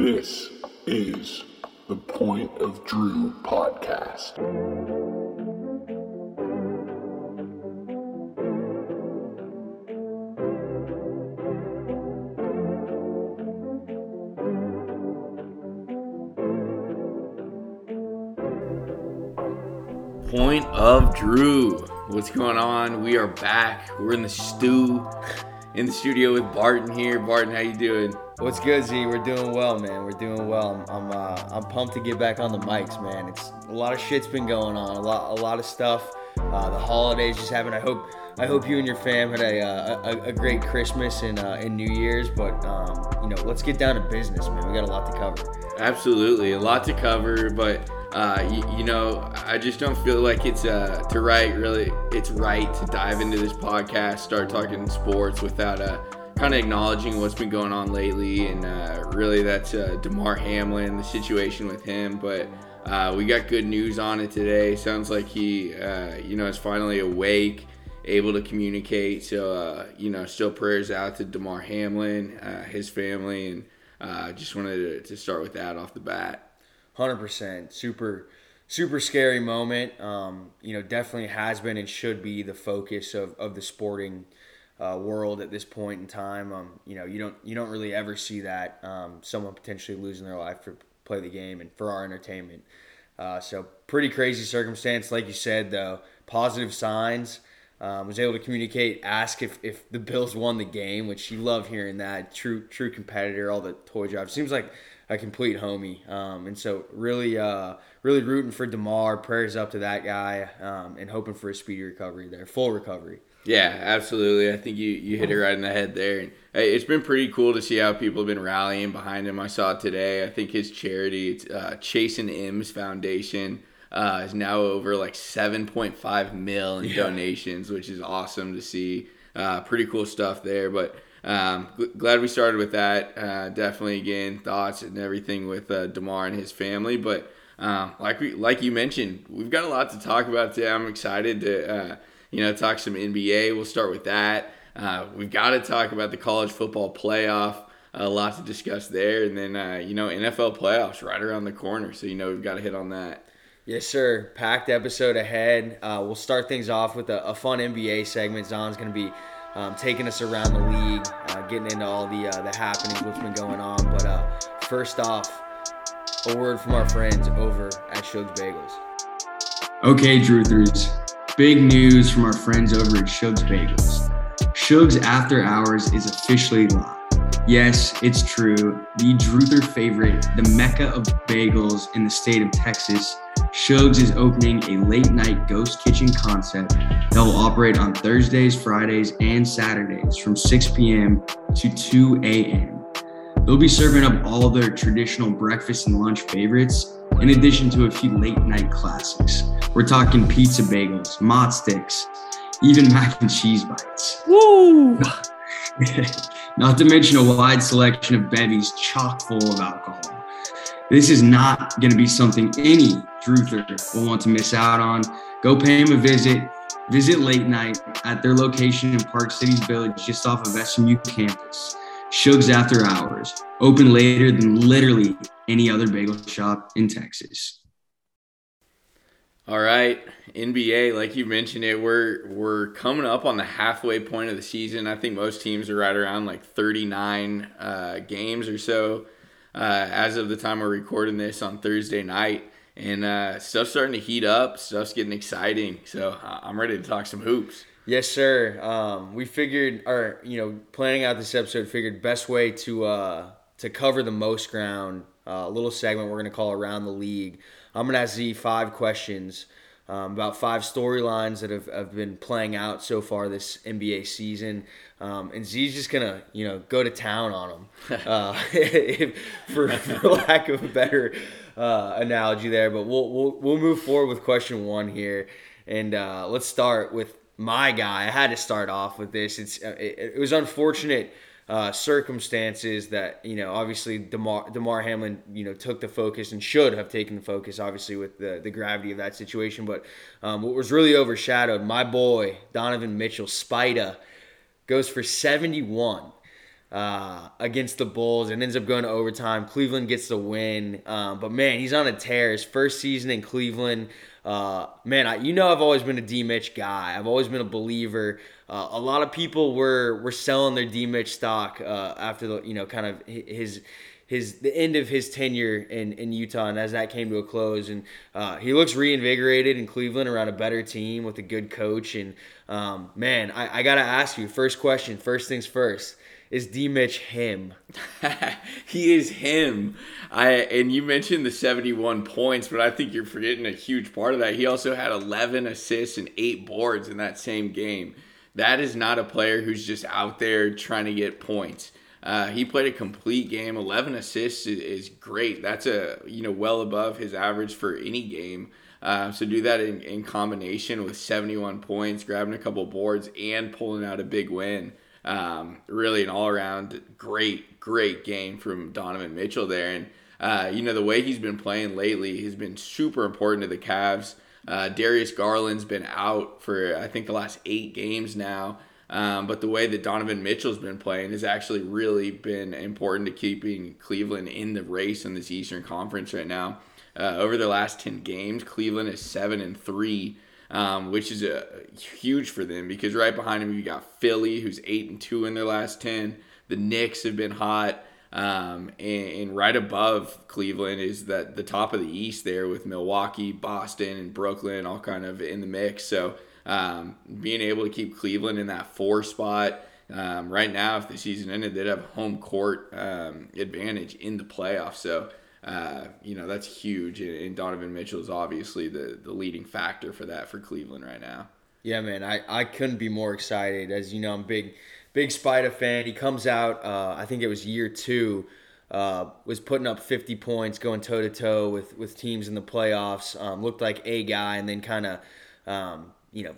This is the Point of Drew podcast. Point of Drew. What's going on? We are back. We're in the stew, in the studio with Barton here. Barton, how you doing? What's good, Z? We're doing well, man. We're doing well. I'm I'm, uh, I'm pumped to get back on the mics, man. It's a lot of shit's been going on. A lot a lot of stuff. Uh, the holidays just happened. I hope I hope you and your fam had a uh, a, a great Christmas and uh, and New Year's. But um, you know, let's get down to business, man. We got a lot to cover. Absolutely, a lot to cover, but uh, you, you, know, I just don't feel like it's uh, to right. Really, it's right to dive into this podcast, start talking sports without uh, kind of acknowledging what's been going on lately, and uh, really that's uh, Damar Hamlin, the situation with him. But uh, we got good news on it today. Sounds like he, uh, you know, is finally awake, able to communicate. So, uh, you know, still prayers out to Damar Hamlin, uh, his family, and just wanted to, to start with that off the bat. Hundred percent, super, super scary moment. Um, you know, definitely has been and should be the focus of, of the sporting uh, world at this point in time. Um, you know, you don't you don't really ever see that um, someone potentially losing their life for play the game and for our entertainment. Uh, so pretty crazy circumstance, like you said. Though positive signs. Um, was able to communicate, ask if, if the Bills won the game, which you love hearing that. True true competitor, all the toy jobs. Seems like a complete homie. Um, and so really, uh, really rooting for Damar. Prayers up to that guy, um, and hoping for a speedy recovery there, full recovery. Yeah, absolutely. I think you, you hit it right in the head there. And it's been pretty cool to see how people have been rallying behind him. I saw today. I think his charity, uh, Chasing M's Foundation, uh, is now over like 7.5 mil in yeah. donations, which is awesome to see. Uh, pretty cool stuff there. But um, glad we started with that. Uh, definitely, again, thoughts and everything with uh, Damar and his family. But um, like we, like you mentioned, we've got a lot to talk about today. I'm excited to uh, you know talk some NBA. We'll start with that. Uh, we've got to talk about the college football playoff. A lot to discuss there, and then uh, you know NFL playoffs right around the corner. So you know we've got to hit on that. Yes, sir. Packed episode ahead. Uh, we'll start things off with a, a fun NBA segment. Zon's going to be um, taking us around the league, uh, getting into all the uh, the happenings, what's been going on. But uh, first off, a word from our friends over at Shug's Bagels. Okay, Druthers. Big news from our friends over at Shug's Bagels. Shug's After Hours is officially live. Yes, it's true. The Druther favorite, the mecca of bagels in the state of Texas, Shugs is opening a late night ghost kitchen concept that will operate on Thursdays, Fridays, and Saturdays from 6 p.m. to 2 a.m. They'll be serving up all of their traditional breakfast and lunch favorites, in addition to a few late night classics. We're talking pizza bagels, mott sticks, even mac and cheese bites. Woo! Not to mention a wide selection of bevies chock full of alcohol. This is not going to be something any Druther will want to miss out on. Go pay him a visit. Visit late night at their location in Park Cities Village, just off of SMU campus. Shugs After Hours, open later than literally any other bagel shop in Texas. All right, NBA, like you mentioned it, we're we're coming up on the halfway point of the season. I think most teams are right around like 39 uh, games or so uh, as of the time we're recording this on Thursday night. And uh, stuff's starting to heat up. Stuff's getting exciting. So I'm ready to talk some hoops. Yes, sir. Um, we figured, or you know, planning out this episode, figured best way to uh, to cover the most ground. Uh, a little segment we're gonna call around the league. I'm gonna ask Z five questions um, about five storylines that have, have been playing out so far this NBA season. Um, and Z's just gonna, you know, go to town on them, uh, for, for lack of a better uh, analogy there. But we'll, we'll we'll move forward with question one here, and uh, let's start with my guy. I had to start off with this. It's uh, it, it was unfortunate uh, circumstances that you know obviously Damar, Damar Hamlin you know took the focus and should have taken the focus obviously with the, the gravity of that situation but um, what was really overshadowed my boy Donovan Mitchell Spida goes for 71 uh, against the Bulls and ends up going to overtime. Cleveland gets the win. Um, but man, he's on a tear. His first season in Cleveland. Uh, man, I, you know I've always been a D Mitch guy. I've always been a believer. Uh, a lot of people were were selling their D Mitch stock uh, after the you know kind of his his the end of his tenure in, in Utah, and as that came to a close, and uh, he looks reinvigorated in Cleveland around a better team with a good coach. And um, man, I, I gotta ask you, first question, first things first is D Mitch him? he is him. I and you mentioned the 71 points, but I think you're forgetting a huge part of that. He also had 11 assists and 8 boards in that same game. That is not a player who's just out there trying to get points. Uh, he played a complete game. 11 assists is, is, great. That's a you know well above his average for any game. Uh, so do that in, in combination with 71 points, grabbing a couple boards, and pulling out a big win. Um, really an all around great, great game from Donovan Mitchell there. And, uh, you know, the way he's been playing lately he's been super important to the Cavs. Uh, Darius Garland's been out for, I think, the last eight games now. Um, but the way that Donovan Mitchell's been playing has actually really been important to keeping Cleveland in the race in this Eastern Conference right now. Uh, over the last 10 games, Cleveland is 7 and 3 um, which is a, huge for them because right behind them you got Philly, who's eight and two in their last ten. The Knicks have been hot, um, and, and, right above Cleveland is that the top of the East there with Milwaukee, Boston, and Brooklyn all kind of in the mix. So um, being able to keep Cleveland in that four spot. Um, right now, if the season ended, they'd have home court um, advantage in the playoffs. So uh, you know that's huge, and, Donovan Mitchell is obviously the the leading factor for that for Cleveland right now. Yeah, man, I, I couldn't be more excited. As you know, I'm big big Spider fan. He comes out, uh, I think it was year two, uh, was putting up 50 points, going toe to toe with with teams in the playoffs. Um, looked like a guy, and then kind of, um, you know,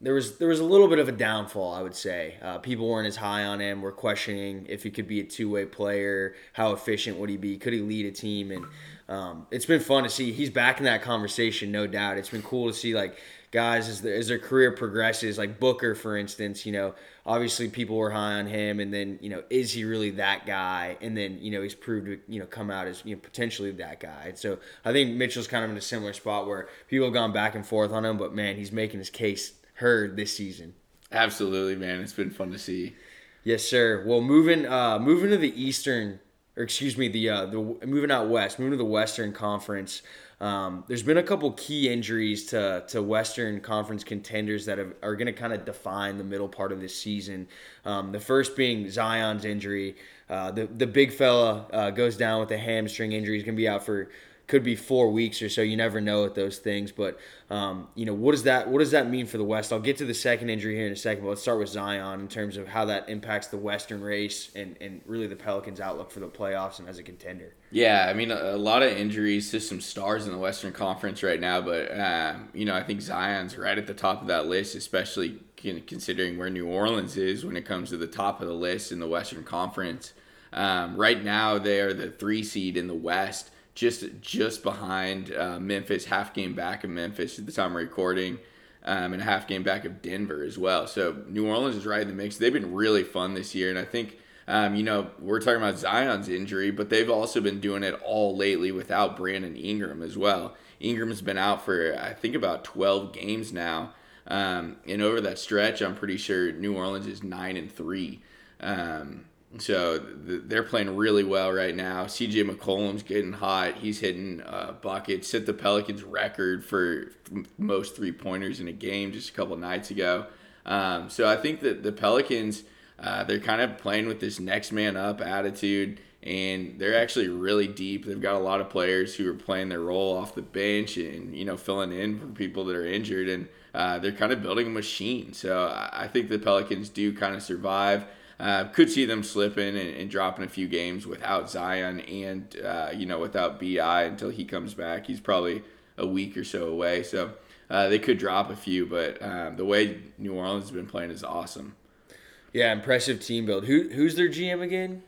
there was there was a little bit of a downfall, I would say. Uh, people weren't as high on him. We're questioning if he could be a two way player. How efficient would he be? Could he lead a team? And um, it's been fun to see. He's back in that conversation, no doubt. It's been cool to see like guys as, the, as their career progresses, like Booker, for instance, you know, obviously people were high on him, and then you know, is he really that guy? And then you know, he's proved to you know come out as you know potentially that guy. So I think Mitchell's kind of in a similar spot where people have gone back and forth on him, but man, he's making his case heard this season. Absolutely, man. It's been fun to see. Yes, sir. Well, moving uh, moving to the Eastern, or excuse me, the uh, the moving out west, moving to the Western Conference. Um, there's been a couple key injuries to, to Western Conference contenders that have, are going to kind of define the middle part of this season. Um, the first being Zion's injury. Uh, the the big fella uh, goes down with a hamstring injury. He's going to be out for could be four weeks or so. You never know with those things. But um, you know, what does that what does that mean for the West? I'll get to the second injury here in a second, but let's start with Zion in terms of how that impacts the Western race and, and really the Pelicans' outlook for the playoffs and as a contender. Yeah, I mean a, a lot of injuries to some stars in the Western Conference right now, but uh, you know I think Zion's right at the top of that list, especially considering where New Orleans is when it comes to the top of the list in the Western Conference. Um, right now, they are the three seed in the West just just behind uh, Memphis, half game back of Memphis at the time of recording, um, and a half game back of Denver as well. So New Orleans is right in the mix. They've been really fun this year, and I think. Um, you know, we're talking about Zion's injury, but they've also been doing it all lately without Brandon Ingram as well. Ingram's been out for, I think, about 12 games now. Um, and over that stretch, I'm pretty sure New Orleans is 9 and 3. Um, so they're playing really well right now. CJ McCollum's getting hot. He's hitting uh, buckets. Set the Pelicans record for most three pointers in a game just a couple nights ago. Um, so I think that the Pelicans, uh, they're kind of playing with this next man up attitude, and they're actually really deep. They've got a lot of players who are playing their role off the bench and you know filling in for people that are injured, and uh, they're kind of building a machine. So I think the Pelicans do kind of survive. Uh, could see them slipping and, and, dropping a few games without Zion and uh, you know without Bi until he comes back. He's probably a week or so away, so uh, they could drop a few. But um, the way New Orleans has been playing is awesome. Yeah, impressive team build. Who who's their GM again?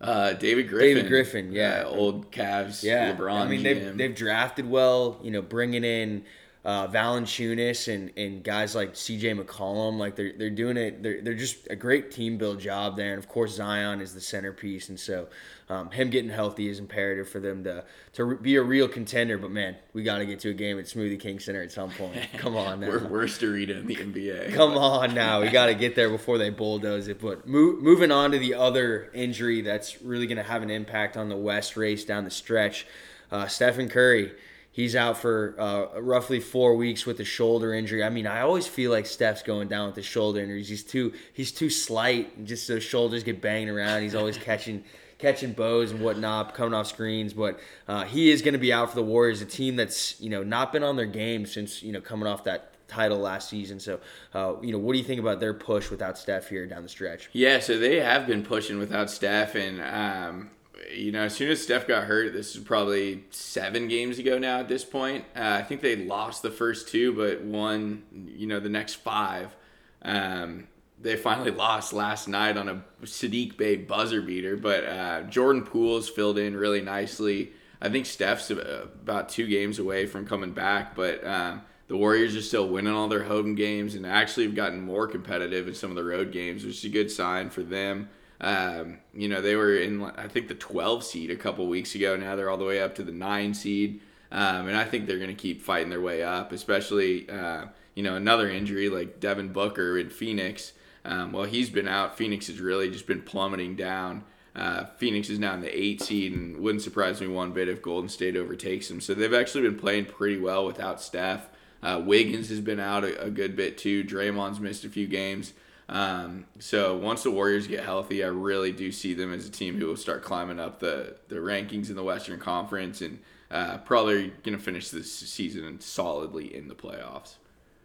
Uh, David Griffin. David Griffin, yeah, old Cavs. Yeah, LeBron. I mean they've they've drafted well. You know, bringing in uh, Valanciunas and, and guys like C.J. McCollum, like they're they're doing it. They're they're just a great team build job there. And of course, Zion is the centerpiece, and so um, him getting healthy is imperative for them to to be a real contender. But man, we got to get to a game at Smoothie King Center at some point. Come on now. We're worst arena in the NBA. Come on now, we got to get there before they bulldoze it. But mo- moving on to the other injury that's really going to have an impact on the West race down the stretch, uh, Stephen Curry. He's out for uh, roughly four weeks with a shoulder injury. I mean, I always feel like Steph's going down with the shoulder injuries. He's too he's too slight, just those shoulders get banged around. He's always catching catching bows and whatnot, coming off screens. But uh, he is going to be out for the Warriors, a team that's you know not been on their game since you know coming off that title last season. So, uh, you know, what do you think about their push without Steph here down the stretch? Yeah, so they have been pushing without Steph, and um, you know, as soon as Steph got hurt, this is probably seven games ago now. At this point, uh, I think they lost the first two, but won, you know, the next five. Um, they finally lost last night on a Saddiq Bey buzzer beater, but uh, Jordan Poole's filled in really nicely. I think Steph's about two games away from coming back, but um, the Warriors are still winning all their home games and actually have gotten more competitive in some of the road games, which is a good sign for them. Um, you know, they were in, I think, the 12 seed a couple weeks ago. Now they're all the way up to the 9 seed. Um, and I think they're going to keep fighting their way up, especially, uh, you know, another injury like Devin Booker in Phoenix. Um, well, he's been out. Phoenix has really just been plummeting down. Uh, Phoenix is now in the 8 seed, and wouldn't surprise me one bit if Golden State overtakes them. So they've actually been playing pretty well without Steph. Uh, Wiggins has been out a, a good bit too. Draymond's missed a few games. Um, so once the Warriors get healthy, I really do see them as a team who will start climbing up the, the rankings in the Western Conference and uh, probably going to finish this season solidly in the playoffs.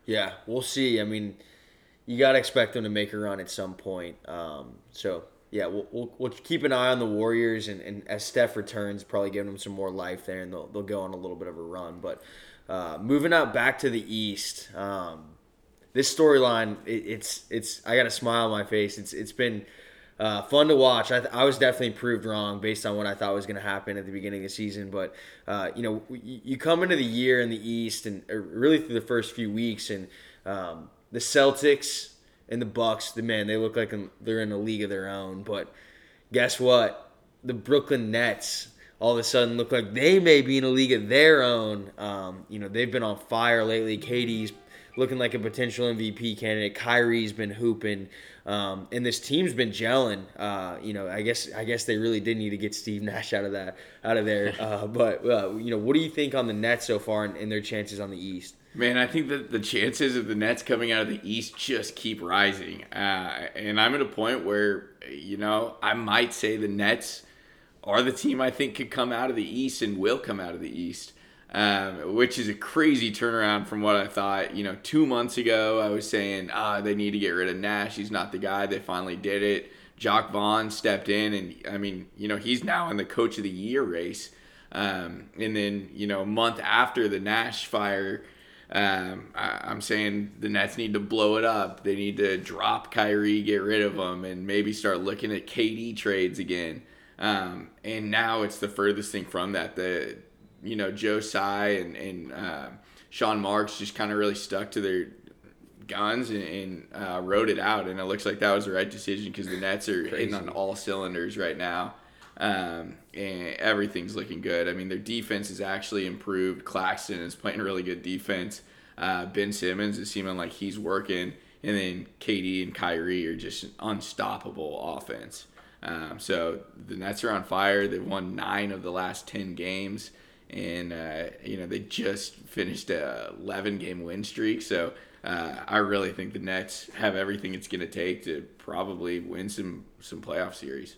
Yeah, we'll see. I mean, you got to expect them to make a run at some point. Um, so yeah, we'll, we'll, we'll, keep an eye on the Warriors, and, and as Steph returns, probably give them some more life there, and they'll, they'll go on a little bit of a run. But uh, moving out back to the East, um, this storyline, it, it's it's I got a smile on my face. It's it's been uh, fun to watch. I, th- I was definitely proved wrong based on what I thought was going to happen at the beginning of the season. But uh, you know, you, come into the year in the East and really through the first few weeks, and um, the Celtics and the Bucks, the man, they look like they're in a league of their own. But guess what? The Brooklyn Nets all of a sudden look like they may be in a league of their own. Um, you know, they've been on fire lately. KD's looking like a potential MVP candidate. Kyrie's been hooping, um, and this team's been gelling. Uh, you know, I guess I guess they really did need to get Steve Nash out of that out of there. Uh, but uh, you know, what do you think on the Nets so far and, and their chances on the East? Man, I think that the chances of the Nets coming out of the East just keep rising, uh, and I'm at a point where you know I might say the Nets are the team I think could come out of the East and will come out of the East um, which is a crazy turnaround from what I thought. You know, two months ago, I was saying, ah, they need to get rid of Nash. He's not the guy. They finally did it. Jacque Vaughn stepped in, and I mean, you know, he's now in the Coach of the Year race. Um, and then, you know, a month after the Nash fire, um, I, am saying the Nets need to blow it up. They need to drop Kyrie, get rid of him, and maybe start looking at KD trades again. Um, and now it's the furthest thing from that. The you know Joe Tsai and and uh, Sean Marks just kind of really stuck to their guns and, and uh, wrote it out, and it looks like that was the right decision because the Nets are hitting on all cylinders right now. Um, and everything's looking good. I mean, their defense has actually improved. Claxton is playing really good defense. Uh, ben Simmons is seeming like he's working, and then KD and Kyrie are just unstoppable offense. Um, so the Nets are on fire. They've won nine of the last ten games and uh, you know they just finished a 11 game win streak. So uh, I really think the Nets have everything it's going to take to probably win some some playoff series.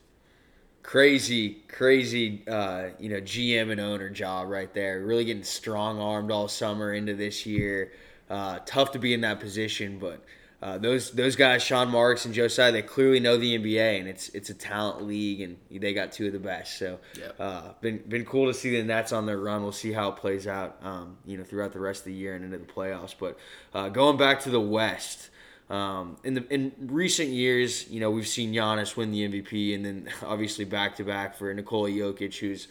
Crazy, crazy, uh, you know, GM and owner job right there. Really getting strong armed all summer into this year. Uh, tough to be in that position, but uh, those those guys, Sean Marks and Joe Tsai, they clearly know the NBA, and it's it's a talent league, and they got two of the best. So, yep. uh, been been cool to see the Nets on their run. We'll see how it plays out, um, you know, throughout the rest of the year and into the playoffs. But uh, going back to the West, um, in the in recent years, you know, we've seen Giannis win the MVP, and then obviously back to back for Nikola Jokic, who's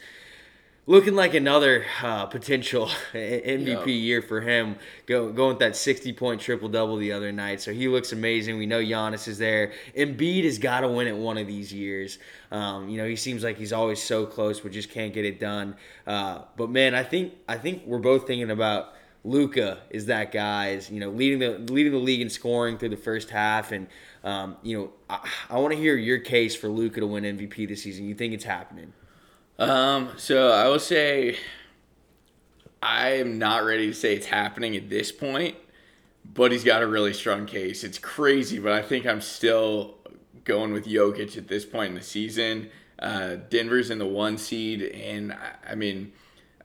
looking like another uh, potential MVP year for him. Go, going with that 60 point triple double the other night. So he looks amazing. We know Giannis is there. Embiid has got to win it one of these years. Um, you know, he seems like he's always so close, but just can't get it done. Uh, but man, I think I think we're both thinking about. Luka is that guy is you know leading the leading the league in scoring through the first half, and um, you know I, I want to hear your case for Luka to win MVP this season. You think it's happening? Um, so I will say I am not ready to say it's happening at this point, but he's got a really strong case. It's crazy, but I think I'm still going with Jokic at this point in the season. Uh, Denver's in the one seed, and I, I mean,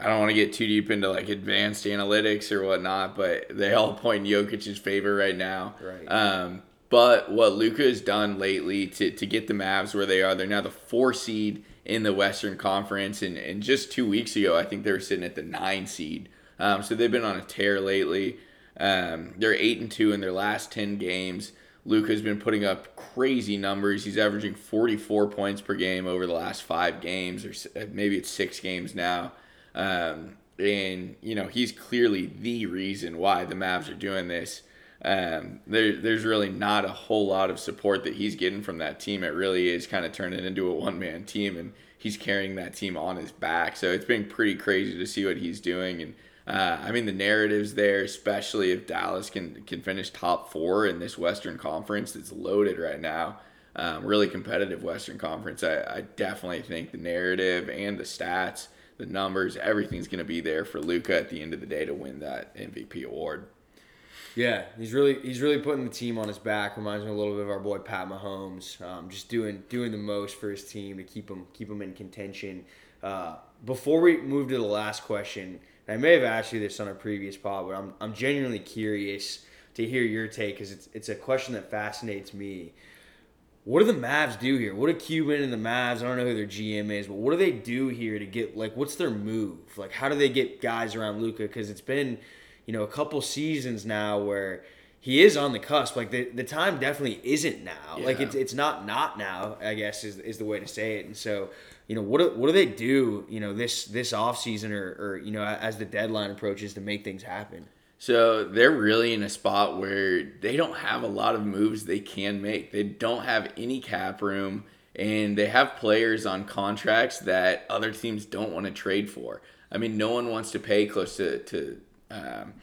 I don't want to get too deep into like advanced analytics or whatnot, but they all point in Jokic's favor right now. Right. Um, but what Luka has done lately to, to get the Mavs where they are, they're now the four seed in the Western Conference. And, and just two weeks ago, I think they were sitting at the nine seed. Um, so they've been on a tear lately. Um, they're eight and two in their last ten games. Luka's been putting up crazy numbers. He's averaging 44 points per game over the last five games, or maybe it's six games now. Um, and you know he's clearly the reason why the Mavs are doing this. Um, there, there's really not a whole lot of support that he's getting from that team. It really is kind of turning into a one man team, and he's carrying that team on his back. So it's been pretty crazy to see what he's doing. And uh, I mean, the narratives there, especially if Dallas can can finish top four in this Western Conference that's loaded right now. Um, really competitive Western Conference. I, I definitely think the narrative and the stats, the numbers, everything's going to be there for Luka at the end of the day to win that MVP award. Yeah, he's really he's really putting the team on his back. Reminds me a little bit of our boy Pat Mahomes, um, just doing doing the most for his team to keep him keep him in contention. Uh, before we move to the last question, I may have asked you this on a previous pod, but I'm I'm genuinely curious to hear your take because it's it's a question that fascinates me. What do the Mavs do here? What do Cuban and the Mavs? I don't know who their GM is, but what do they do here to get like? What's their move? Like, how do they get guys around Luka? Because it's been you know, a couple seasons now where he is on the cusp. Like the, the time definitely isn't now. Yeah. Like it's it's not not now. I guess is, is the way to say it. And so, you know, what do, what do they do? You know, this this off season or or you know as the deadline approaches to make things happen. So they're really in a spot where they don't have a lot of moves they can make. They don't have any cap room, and they have players on contracts that other teams don't want to trade for. I mean, no one wants to pay close to, to um,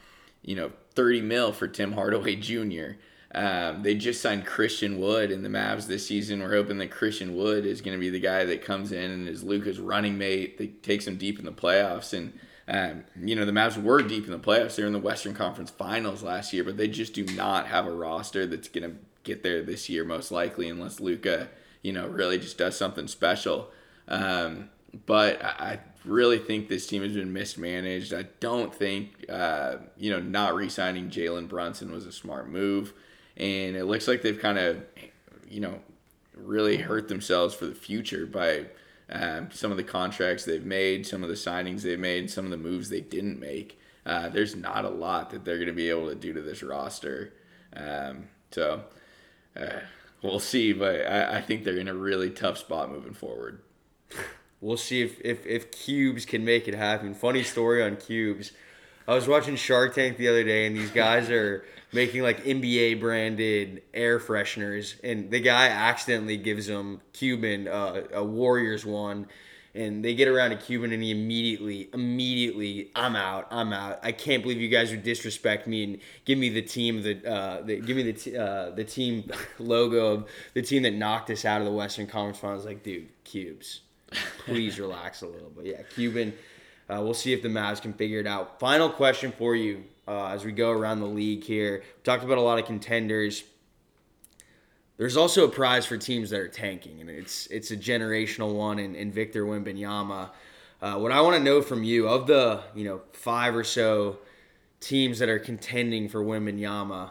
you know, 30 mil for Tim Hardaway Jr. Um, they just signed Christian Wood in the Mavs this season. We're hoping that Christian Wood is going to be the guy that comes in and is Luka's running mate that takes him deep in the playoffs. And, um, you know, the Mavs were deep in the playoffs. They were in the Western Conference Finals last year, but they just do not have a roster that's going to get there this year, most likely, unless Luca, you know, really just does something special. Um, but I really think this team has been mismanaged. I don't think, uh, you know, not re signing Jalen Brunson was a smart move. And it looks like they've kind of, you know, really hurt themselves for the future by um, some of the contracts they've made, some of the signings they've made, some of the moves they didn't make. Uh, there's not a lot that they're going to be able to do to this roster. Um, so uh, we'll see, but I, I think they're in a really tough spot moving forward. We'll see if, if, if Cubes can make it happen. Funny story on Cubes. I was watching Shark Tank the other day, and these guys are making like NBA branded air fresheners, and the guy accidentally gives them Cuban uh, a Warriors one, and they get around to Cuban, and he immediately, immediately, I'm out, I'm out. I can't believe you guys would disrespect me and give me the team that, uh, the, give me the t- uh, the team logo of the team that knocked us out of the Western Conference Finals. Like, dude, Cubes please relax a little. But yeah, Cuban. Uh, we'll see if the Mavs can figure it out. Final question for you uh, as we go around the league here. We talked about a lot of contenders. There's also a prize for teams that are tanking, and it's it's a generational one in, in Victor Wembanyama. Uh, what I want to know from you of the you know five or so teams that are contending for Wembanyama,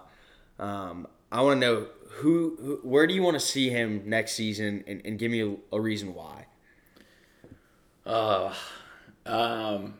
um, I want to know who, who, where do you want to see him next season, and, and give me a, a reason why. Uh, um,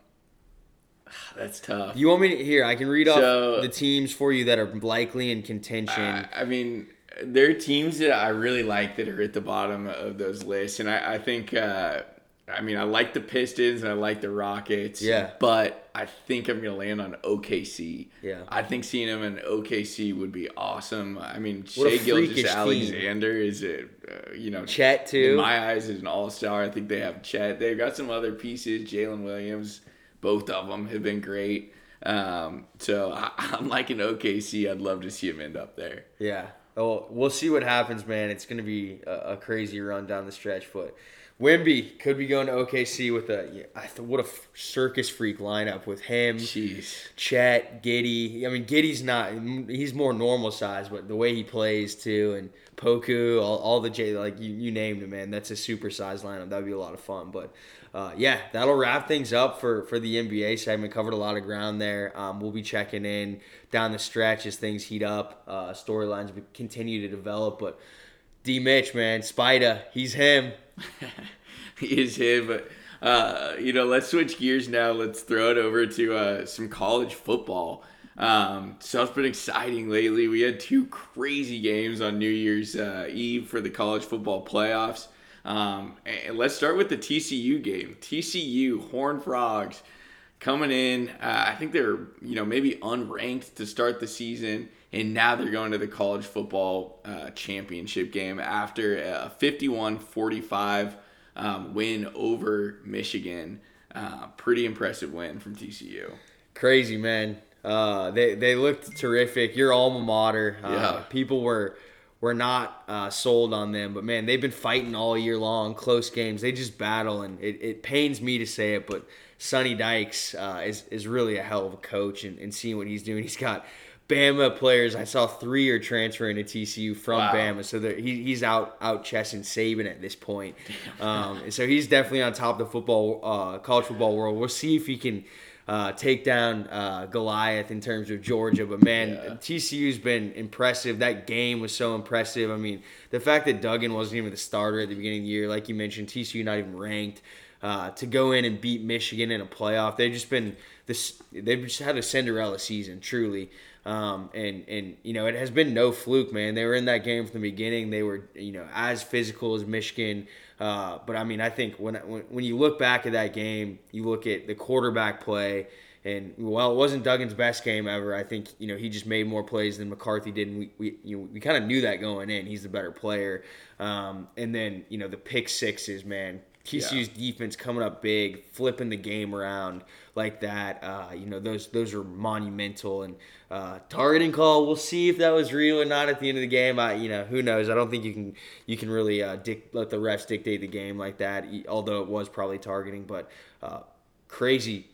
that's tough. You want me to here? I can read so, off the teams for you that are likely in contention. I, I mean, there are teams that I really like that are at the bottom of those lists, and I, I think uh, I mean, I like the Pistons and I like the Rockets. Yeah. But I think I'm gonna land on OKC. Yeah. I think seeing him in OKC would be awesome. I mean, What Shai Gilgeous-Alexander is it? uh, you know Chet, too. In my eyes, is an all star. I think they have Chet. They've got some other pieces. Jalen Williams, both of them have been great. Um, so I, I'm liking OKC. I'd love to see him end up there. Yeah. Oh, we'll see what happens, man. It's going to be a, a crazy run down the stretch. But Wemby could be going to OKC with a yeah, I th- what a f- circus freak lineup with him, Jeez. Chet, Giddey. I mean, Giddey's not. He's more normal size, but the way he plays too, and Poku, all, all the J like you, you named him, man. That's a super size lineup. That'd be a lot of fun. But uh, yeah, that'll wrap things up for for the NBA segment. Covered a lot of ground there. Um, we'll be checking in down the stretch as things heat up. Uh, storylines continue to develop, but. D Mitch, man, Spider, he's him. he is him. But uh, you know, let's switch gears now. Let's throw it over to uh, some college football. Um, stuff's been exciting lately. We had two crazy games on New Year's uh, Eve for the college football playoffs. Um, and let's start with the TCU game. TCU Horn Frogs coming in. Uh, I think they're you know maybe unranked to start the season, and now they're going to the college football uh, championship game after a 51-45 um, win over Michigan. Uh, pretty impressive win from TCU. Crazy man. Uh, they they looked terrific. Your alma mater. Uh, Yeah. People were were not uh, sold on them, but man, they've been fighting all year long. Close games. They just battle, and it, it pains me to say it, but Sonny Dykes uh, is is really a hell of a coach, and, and seeing what he's doing, he's got. Bama players, I saw three are transferring to TCU from Wow. Bama, so he, he's out out chessing Saban at this point. Um, so he's definitely on top of the football uh, college football world. We'll see if he can uh, take down uh, Goliath in terms of Georgia. But man, Yeah. TCU's been impressive. That game was so impressive. I mean, the fact that Duggan wasn't even the starter at the beginning of the year, like you mentioned, TCU not even ranked. Uh, to go in and beat Michigan in a playoff, they've just been this. They've just had a Cinderella season, truly. Um, and and you know it has been no fluke, man. They were in that game from the beginning. They were you know as physical as Michigan. Uh, but I mean, I think when, when when you look back at that game, you look at the quarterback play, and while it wasn't Duggan's best game ever, I think you know he just made more plays than McCarthy did, and we we you know, we kind of knew that going in. He's the better player. Um, and then you know the pick sixes, man. TCU's defense coming up big, flipping the game around like that. Uh, you know those those are monumental and uh, targeting call. We'll see if that was real or not at the end of the game. I you know who knows. I don't think you can you can really uh, dic- let the refs dictate the game like that. Although it was probably targeting, but uh, crazy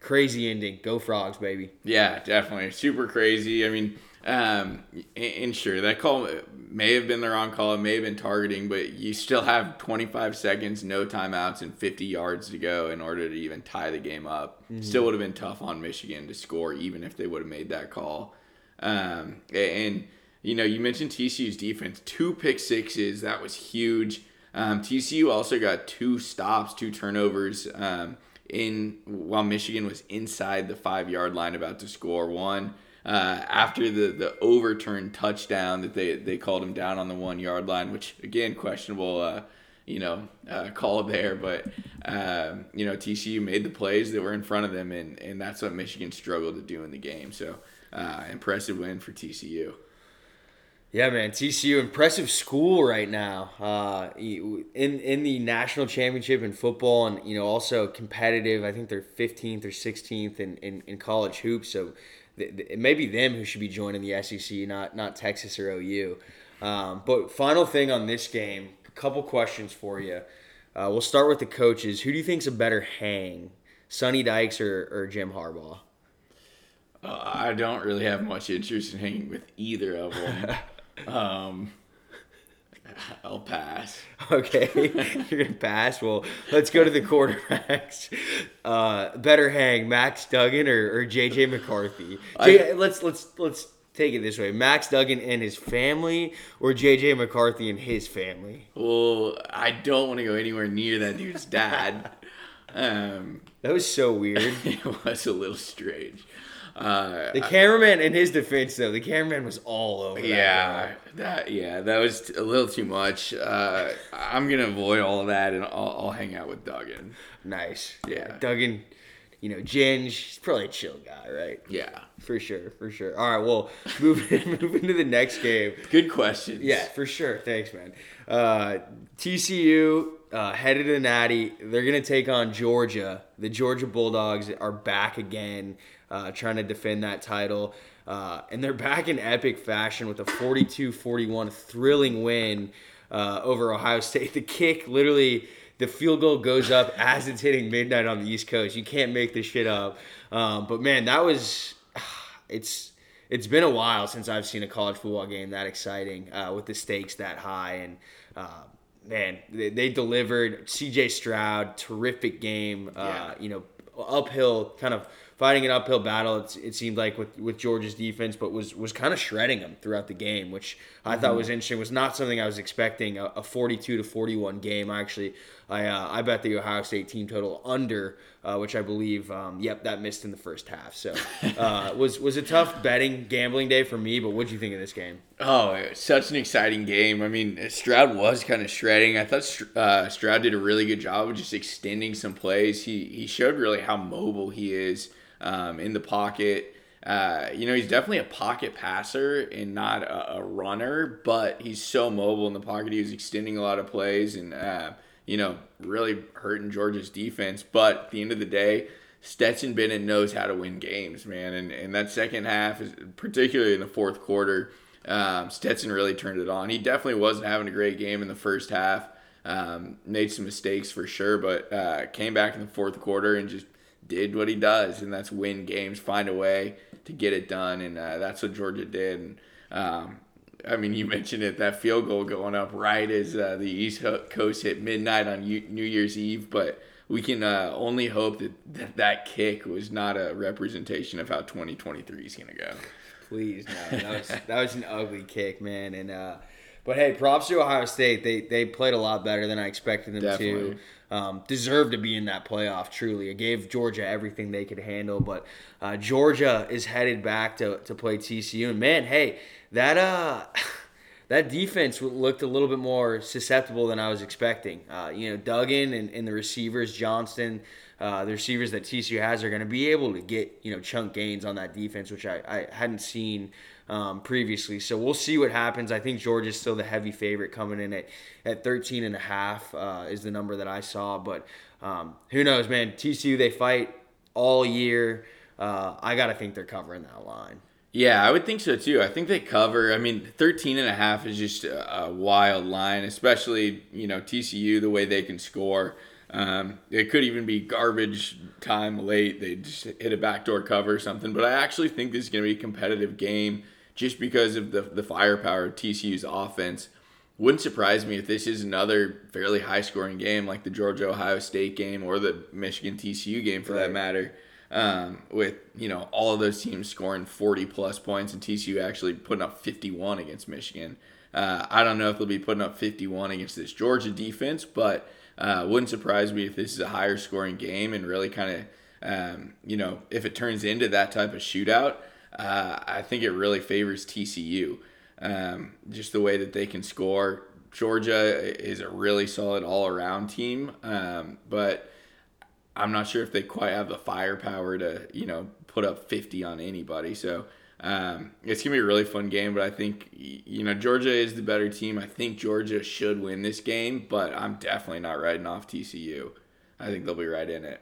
crazy ending. Go frogs, baby. Yeah, definitely. Super crazy. I mean, um, and sure, that call may have been the wrong call. It may have been targeting, but you still have 25 seconds, no timeouts, and 50 yards to go in order to even tie the game up. Still would have been tough on Michigan to score, even if they would have made that call. Um, and, you know, you mentioned TCU's defense, two pick sixes. That was huge. Um, TCU also got two stops, two turnovers. Um, in while Michigan was inside the five yard line about to score one. Uh, after the, the overturned touchdown that they, they called him down on the one yard line, which again questionable, uh, you know, uh, call there, but um, you know TCU made the plays that were in front of them, and, and that's what Michigan struggled to do in the game. So uh, impressive win for TCU. Yeah, man, TCU impressive school right now. Uh, in in the national championship in football, and you know also competitive. I think they're 15th or 16th in, in, in college hoops. So it may be them who should be joining the SEC, not not Texas or OU. Um, but final thing on this game, a couple questions for you. Uh, we'll start with the coaches. Who do you think's a better hang, Sonny Dykes or, or Jim Harbaugh? Uh, I don't really have much interest in hanging with either of them. um, I'll pass. Okay, you're gonna pass. Well, let's go to the quarterbacks. Uh, better hang Max Duggan or, or JJ McCarthy. J- let's let's let's take it this way: Max Duggan and his family, or JJ McCarthy and his family. Well, I don't want to go anywhere near that dude's dad. Um, That was so weird. it was a little strange. Uh, The cameraman, in his defense, though, the cameraman was all over. yeah, girl. that yeah, that was a little too much. Uh, I'm gonna avoid all of that, and I'll, I'll hang out with Duggan. nice. Yeah. Duggan, you know, Ginge, he's probably a chill guy, right? Yeah, For sure, for sure. All right, well, moving moving to the next game. good questions. Yeah, for sure. Thanks, man. Uh, TCU uh, headed to Natty. They're gonna take on Georgia. The Georgia Bulldogs are back again, uh, trying to defend that title. Uh, and they're back in epic fashion with a 42-41 thrilling win uh, over Ohio State. The kick, literally, the field goal goes up as it's hitting midnight on the East Coast. You can't make this shit up. Um, but man, that was it's it's been a while since I've seen a college football game that exciting uh, with the stakes that high. And uh, man, they, they delivered. C.J. Stroud, terrific game. Uh, Yeah. You know, uphill, kind of fighting an uphill battle. It's, it seemed like with, with Georgia's defense, but was was kind of shredding them throughout the game, which I thought was interesting. Was not something I was expecting. A, a 42 to 41 game. I actually, I uh, I bet the Ohio State team total under, uh, which I believe, um, yep, that missed in the first half. So uh, was was a tough betting gambling day for me. But what do you think of this game? Oh, such an exciting game. I mean, Stroud was kind of shredding. I thought uh, Stroud did a really good job of just extending some plays. He he showed really how mobile he is um, in the pocket. Uh, you know, he's definitely a pocket passer and not a, a runner, but he's so mobile in the pocket. He was extending a lot of plays and, uh, you know, really hurting Georgia's defense. But at the end of the day, Stetson Bennett knows how to win games, man. And, and that second half, is particularly in the fourth quarter, um, Stetson really turned it on. He definitely wasn't having a great game in the first half. Um, made some mistakes for sure, but uh, came back in the fourth quarter and just did what he does, and that's win games, find a way to get it done, and uh, that's what Georgia did. And um, I mean, you mentioned it, that field goal going up right as uh, the East Coast hit midnight on New Year's Eve, but we can uh, only hope that, that that kick was not a representation of how 2023 is going to go. Please, no. That was that was an ugly kick, man. And uh, but hey, props to Ohio State. They they played a lot better than I expected them Definitely. to. Um, to be in that playoff. Truly, it gave Georgia everything they could handle. But uh, Georgia is headed back to to play TCU. And man, hey, that uh. That defense looked a little bit more susceptible than I was expecting. Uh, you know, Duggan and, and the receivers, Johnston, uh, the receivers that TCU has are going to be able to get you know chunk gains on that defense, which I, I hadn't seen um, previously. So we'll see what happens. I think Georgia's still the heavy favorite coming in at, at 13 and a half uh, is the number that I saw. But um, who knows, man? TCU they fight all year. Uh, I got to think they're covering that line. Yeah, I would think so too. I think they cover. I mean, 13 and a half is just a, a wild line, especially, you know, TCU, the way they can score. Um, it could even be garbage time late. They just hit a backdoor cover or something. But I actually think this is going to be a competitive game just because of the, the firepower of TCU's offense. Wouldn't surprise me if this is another fairly high scoring game like the Georgia Ohio State game or the Michigan TCU game for that matter um, with you know all of those teams scoring 40 plus points and TCU actually putting up 51 against Michigan. Uh, I don't know if they'll be putting up 51 against this Georgia defense, but uh, wouldn't surprise me if this is a higher scoring game and really kind of um, you know if it turns into that type of shootout. Uh, I think it really favors TCU. Um, just the way that they can score. Georgia is a really solid all around team, um, but I'm not sure if they quite have the firepower to, you know, put up 50 on anybody. So um, it's gonna be a really fun game. But I think, you know, Georgia is the better team. I think Georgia should win this game, but I'm definitely not riding off TCU. I think they'll be right in it.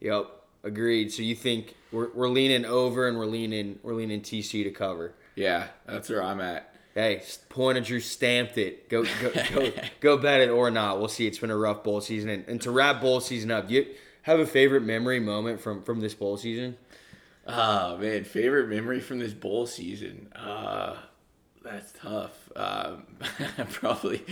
Yep, agreed. So you think we're, we're leaning over and we're leaning we're leaning TCU to cover. Yeah, that's where I'm at. Hey, point of Drew stamped it. Go go go go bet it or not. We'll see. It's been a rough bowl season, and, and to wrap bowl season up, do you have a favorite memory moment from from this bowl season? Oh man, favorite memory from this bowl season. Uh, that's tough. Um, probably,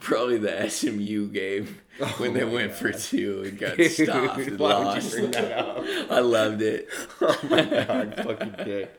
probably the SMU game when they went for two and got stopped and Why would you lost. bring that up? I loved it. Oh my god, fucking dick.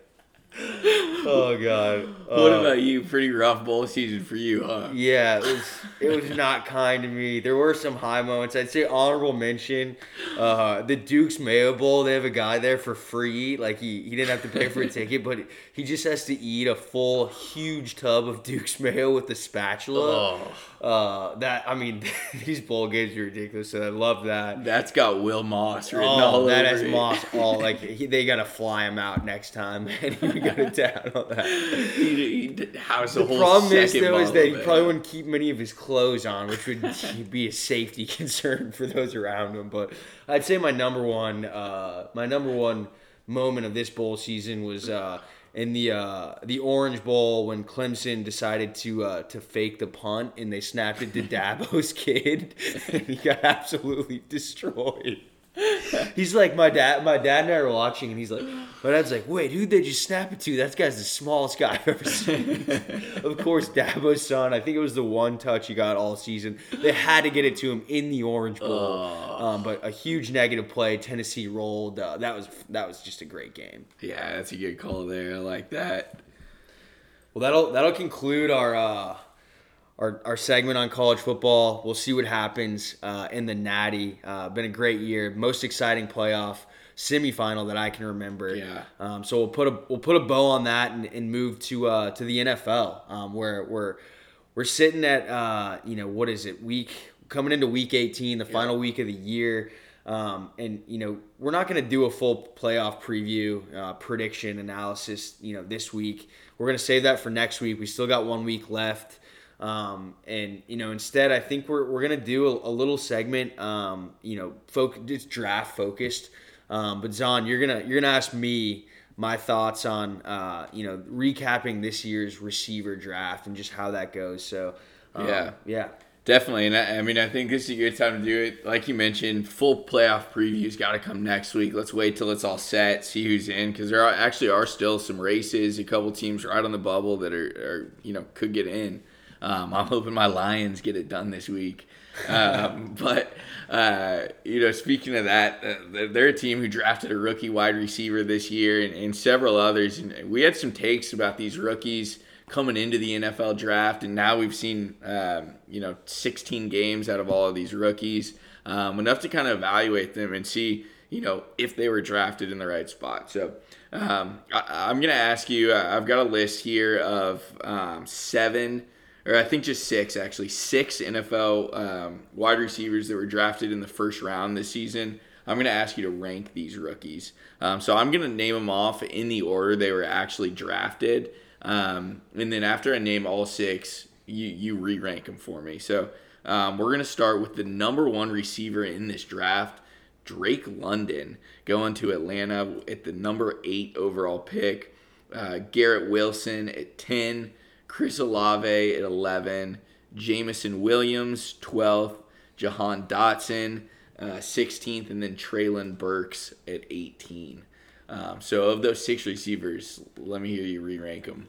oh god. What Uh, about you? Pretty rough bowl season for you, huh? Yeah, it was it was not kind to me. There were some high moments. I'd say honorable mention. Uh, the Duke's Mayo Bowl. They have a guy there for free. Like he, he didn't have to pay for a ticket, but he just has to eat a full huge tub of Duke's Mayo with a spatula. Uh, that I mean, these bowl games are ridiculous. So I love that. That's got Will Moss written all Oh, over that has. Moss all like he, they gotta fly him out next time, and it down on that. He, he house The whole problem is though is that he probably wouldn't keep many of his clothes on, which would be a safety concern for those around him. But I'd say my number one, uh, my number one moment of this bowl season was uh, in the uh, the Orange Bowl when Clemson decided to uh, to fake the punt and they snapped it to Dabo's kid, and he got absolutely destroyed. He's like my dad. My dad and I were watching, and he's like, my dad's like, wait, who did you snap it to? That guy's the smallest guy I've ever seen. of course, Dabo's son. I think it was the one touch he got all season. They had to get it to him in the Orange Bowl, um, but a huge negative play. Tennessee rolled. Uh, that was that was just a great game. Yeah, that's a good call there. I like that. Well, that'll that'll conclude our uh, our our segment on college football. We'll see what happens uh, in the Natty. Uh, been a great year, most exciting playoff semifinal that I can remember. Yeah. Um, so we'll put a we'll put a bow on that and, and move to uh, to the NFL, um, where we're we're sitting at uh, you know what is it week coming into week 18, the final week of the year. Um, and you know we're not going to do a full playoff preview, uh, prediction analysis. You know this week we're going to save that for next week. We still got one week left, um, and you know instead I think we're, we're going to do a, a little segment. Um, you know, folk, it's draft focused. Um, but Zon, you're gonna you're gonna ask me my thoughts on uh, you know recapping this year's receiver draft and just how that goes. So um, Yeah. yeah. Definitely, and I, I mean, I think this is a good time to do it. Like you mentioned, full playoff previews got to come next week. Let's wait till it's all set, see who's in, because there are, actually are still some races, a couple teams right on the bubble that are, are you know, could get in. Um, I'm hoping my Lions get it done this week. Um, but uh, you know, speaking of that, uh, they're a team who drafted a rookie wide receiver this year, and, and several others. And we had some takes about these rookies coming into the NFL draft, and now we've seen um, you know 16 games out of all of these rookies, um, enough to kind of evaluate them and see you know if they were drafted in the right spot. So um, I, I'm gonna ask you. uh, I've got a list here of um, seven. Or I think just six actually, six NFL um, wide receivers that were drafted in the first round this season. I'm going to ask you to rank these rookies. Um, so I'm going to name them off in the order they were actually drafted. Um, and then after I name all six, you, you re rank them for me. So um, we're going to start with the number one receiver in this draft, Drake London, going to Atlanta at the number eight overall pick. Uh, Garrett Wilson at 10, Chris Olave at 11, Jameson Williams 12th, Jahan Dotson uh, 16th, and then Treylon Burks at 18. Um, so of those six receivers, let me hear you re-rank them.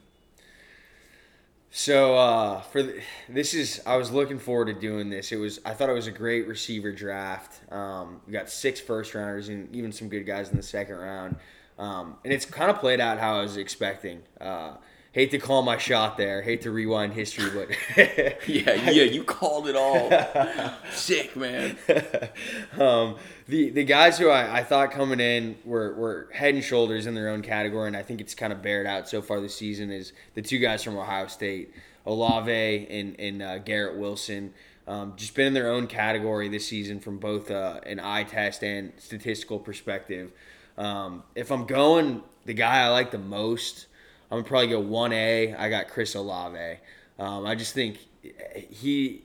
So uh, for the, this is I was looking forward to doing this. It was I thought it was a great receiver draft. Um, we got six first rounders and even some good guys in the second round. Um, and it's kind of played out how I was expecting. Uh, hate to call my shot there. Hate to rewind history, but Yeah, yeah, you called it all. Sick, man. um, the the guys who I, I thought coming in were, were head and shoulders in their own category, and I think it's kind of bared out so far this season is the two guys from Ohio State, Olave and and uh, Garrett Wilson. Um, just been in their own category this season from both uh, an eye test and statistical perspective. Um, if I'm going the guy I like the most, I'm gonna probably go one A. I got Chris Olave. Um, I just think he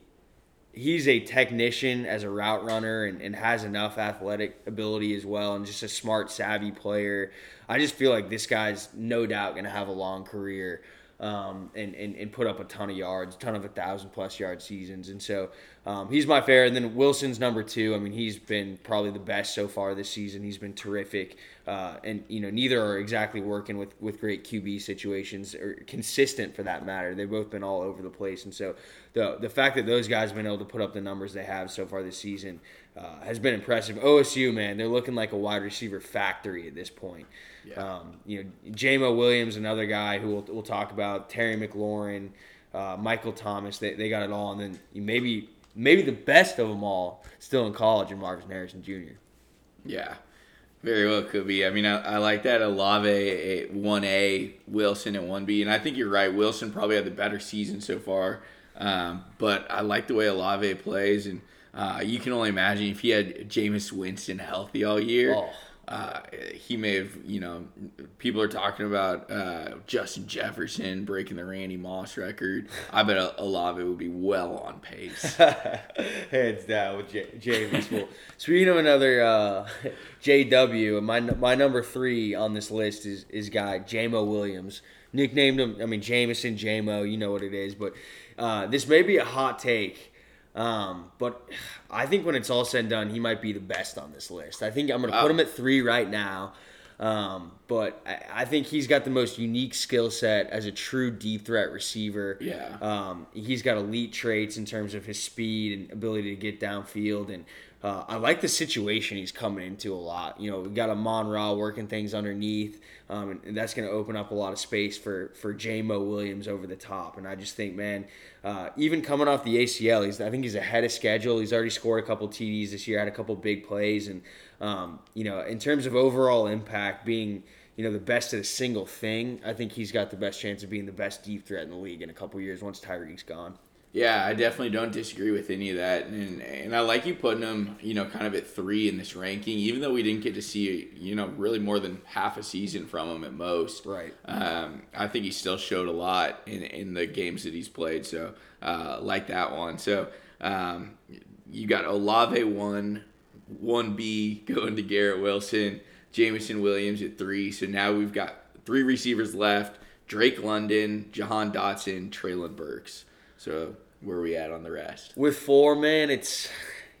he's a technician as a route runner and, and has enough athletic ability as well and just a smart savvy player i just feel like this guy's no doubt going to have a long career um, and, and, and put up a ton of yards ton of a thousand plus yard seasons and so um, he's my favorite. And then Wilson's number two. I mean, he's been probably the best so far this season. He's been terrific. Uh, and you know, neither are exactly working with with great QB situations or consistent for that matter. They've both been all over the place. And so the the fact that those guys have been able to put up the numbers they have so far this season uh, has been impressive. OSU man, they're looking like a wide receiver factory at this point. Yeah. Um, you know, Jamo Williams, another guy who we'll, we'll talk about, Terry McLaurin, uh, Michael Thomas, they, they got it all. And then maybe maybe the best of them all still in college and Marvin Harrison Jr. Yeah, very well could be. I mean, I, I like that Olave one A, Wilson at one B, and I think you're right. Wilson probably had the better season so far, um, but I like the way Olave plays, and uh, you can only imagine if he had Jameis Winston healthy all year. Oh uh, he may have, you know, people are talking about uh, Justin Jefferson breaking the Randy Moss record. I bet a lot of it would be well on pace. Hands down with J- speaking of another uh, JW, my my number three on this list is is guy Jamo Williams. Nicknamed him, I mean Jameson Jamo. You know what it is, but uh, this may be a hot take. Um, but I think when it's all said and done, he might be the best on this list. I think I'm going to put him at three right now. Um, but I, I, think he's got the most unique skill set as a true deep threat receiver. Yeah. Um, he's got elite traits in terms of his speed and ability to get downfield. And uh, I like the situation he's coming into a lot. You know, we got Amon-Ra working things underneath, um, and, that's going to open up a lot of space for for Jamo Williams over the top. And I just think, man, uh, even coming off the ACL, he's I think he's ahead of schedule. He's already scored a couple TDs this year, had a couple big plays, and um, you know, in terms of overall impact, being you know the best at a single thing, I think he's got the best chance of being the best deep threat in the league in a couple years once Tyreek's gone. Yeah, I definitely don't disagree with any of that, and and I like you putting him, you know, kind of at three in this ranking, even though we didn't get to see, you know, really more than half a season from him at most. Right. Um, I think he still showed a lot in in the games that he's played, so uh, like that one. So um, you got Olave one, one B going to Garrett Wilson, Jameson Williams at three. So now we've got three receivers left: Drake London, Jahan Dotson, Treylon Burks. So where we at on the rest? With four, man, it's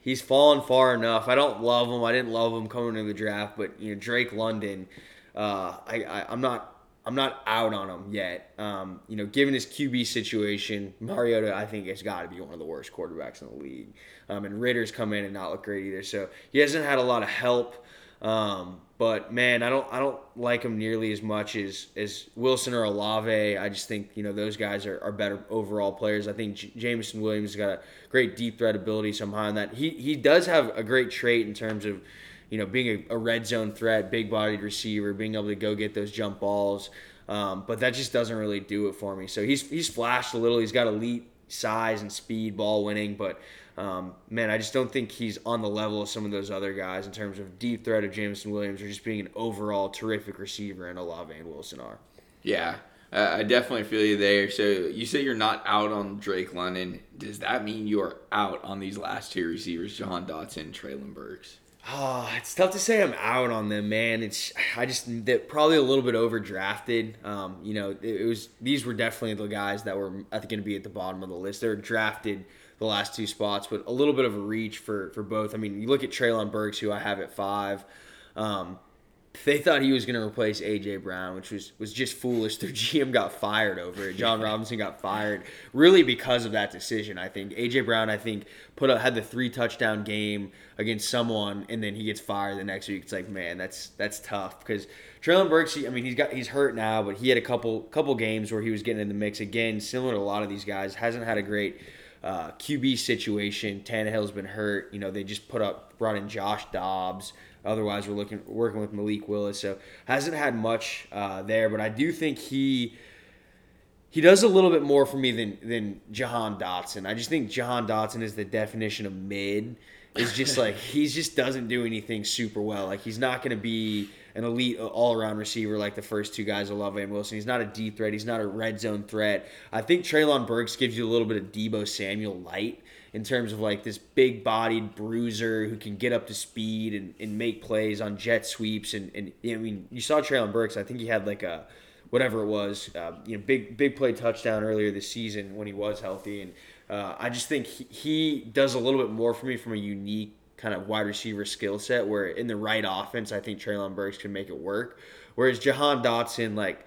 he's fallen far enough. I don't love him. I didn't love him coming into the draft, but you know Drake London, uh, I, I am not I'm not out on him yet. Um, you know, given his QB situation, Mariota I think has got to be one of the worst quarterbacks in the league. Um, and Ridder's come in and not look great either. So he hasn't had a lot of help. Um, but man, I don't I don't like him nearly as much as as Wilson or Olave. I just think you know those guys are, are better overall players. I think J- Jameson Williams has got a great deep threat ability somehow, and that he he does have a great trait in terms of you know being a, a red zone threat, big bodied receiver, being able to go get those jump balls. Um, but that just doesn't really do it for me. So he's he's flashed a little. He's got elite size and speed, ball winning, but um, man, I just don't think he's on the level of some of those other guys in terms of deep threat of Jameson Williams or just being an overall terrific receiver, and Olave and Wilson are. Yeah, I definitely feel you there. So you say you're not out on Drake London. Does that mean you're out on these last two receivers, Jahan Dotson, Treylon Burks? Oh, it's tough to say I'm out on them, man. It's I just they're probably a little bit overdrafted. Um, you know, it, it was these were definitely the guys that were I think going to be at the bottom of the list. They're drafted the last two spots, but a little bit of a reach for for both. I mean, you look at Treylon Burks, who I have at five. Um, they thought he was going to replace AJ Brown, which was was just foolish. Their GM got fired over it. Jon Robinson got fired really because of that decision. I think AJ Brown, I think, put up, had the three touchdown game against someone, and then he gets fired the next week. It's like, man, that's that's tough because Treylon Burks. I mean, he's got he's hurt now, but he had a couple couple games where he was getting in the mix again. Similar to a lot of these guys, hasn't had a great uh, QB situation. Tannehill's been hurt. You know, they just put up, brought in Josh Dobbs. Otherwise, we're looking working with Malik Willis, so hasn't had much uh, there. But I do think he he does a little bit more for me than than Jahan Dotson. I just think Jahan Dotson is the definition of mid. Is just like he just doesn't do anything super well. Like he's not going to be an elite all around receiver like the first two guys, Olave and Wilson. He's not a deep threat. He's not a red zone threat. I think Treylon Burks gives you a little bit of Deebo Samuel light in terms of like this big bodied bruiser who can get up to speed and, and make plays on jet sweeps. And, and I mean, you saw Treylon Burks. I think he had like a whatever it was, uh, you know, big big play touchdown earlier this season when he was healthy. And uh, I just think he, he does a little bit more for me from a unique kind of wide receiver skill set. Where in the right offense, I think Treylon Burks can make it work. Whereas Jahan Dotson, like,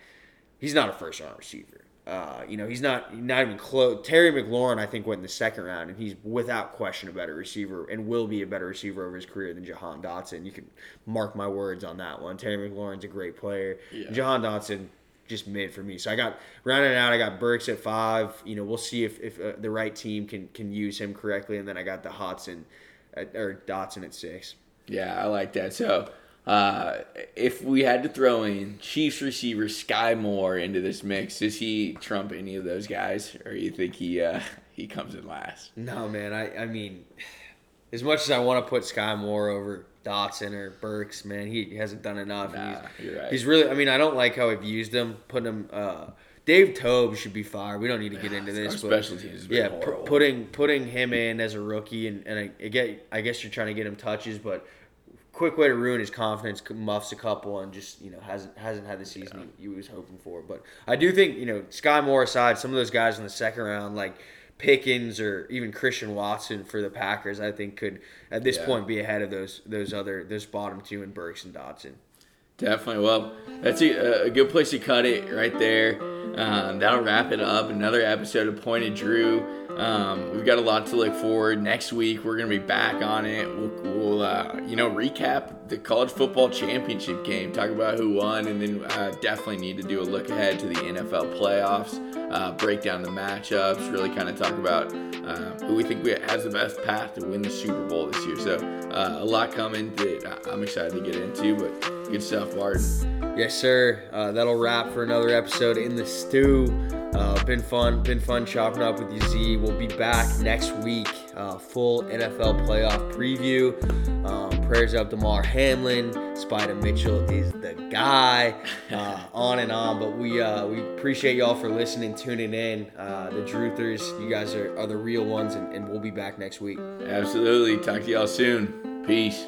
he's not a first round receiver. Uh, you know, he's not not even close. Terry McLaurin, I think, went in the second round, and he's without question a better receiver and will be a better receiver over his career than Jahan Dotson. You can mark my words on that one. Terry McLaurin's a great player. Yeah. Jahan Dotson just mid for me. So I got rounding out. I got Burks at five. You know, we'll see if, if uh, the right team can can use him correctly, and then I got the Hodson at, or Dotson at six. Yeah, I like that. So, uh, if we had to throw in Chiefs receiver Sky Moore into this mix, does he trump any of those guys, or you think he uh, he comes in last? No, man. I I mean, as much as I want to put Sky Moore over Dotson or Burks, man, he hasn't done enough. Nah, he's, you're right. he's really. I mean, I don't like how I've used him. Putting him. Uh, Dave Toub should be fired. We don't need to get into this. but special teams yeah, horrible. putting putting him in as a rookie, and and I, I get. I guess you're trying to get him touches, but quick way to ruin his confidence. Muffs a couple and just you know hasn't hasn't had the season he, he was hoping for. But I do think you know Sky Moore aside, some of those guys in the second round like. Pickens or even Christian Watson for the Packers, I think could at this Yeah. point be ahead of those those other those bottom two in Burks and Dotson. Definitely. Well, that's a, a good place to cut it right there. Um, that'll wrap it up. Another episode of Pointed Drew. Um, we've got a lot to look forward. Next week, we're going to be back on it. We'll, we'll uh, you know, recap the college football championship game, talk about who won, and then uh, definitely need to do a look ahead to the NFL playoffs, uh, break down the matchups, really kind of talk about uh, who we think we has the best path to win the Super Bowl this year. So, uh, a lot coming that I'm excited to get into, but good stuff, Barton. Yes, sir. Uh, that'll wrap for another episode in the stew. Uh, been fun. Been fun chopping up with you, Z. We'll be back next week. Uh, full NFL playoff preview. Um, prayers up to Mar Hamlin. Spida Mitchell is the guy. Uh, on and on. But we uh, we appreciate y'all for listening, tuning in. Uh, the Druthers, you guys are, are the real ones, and, and we'll be back next week. Absolutely. Talk to y'all soon. Peace.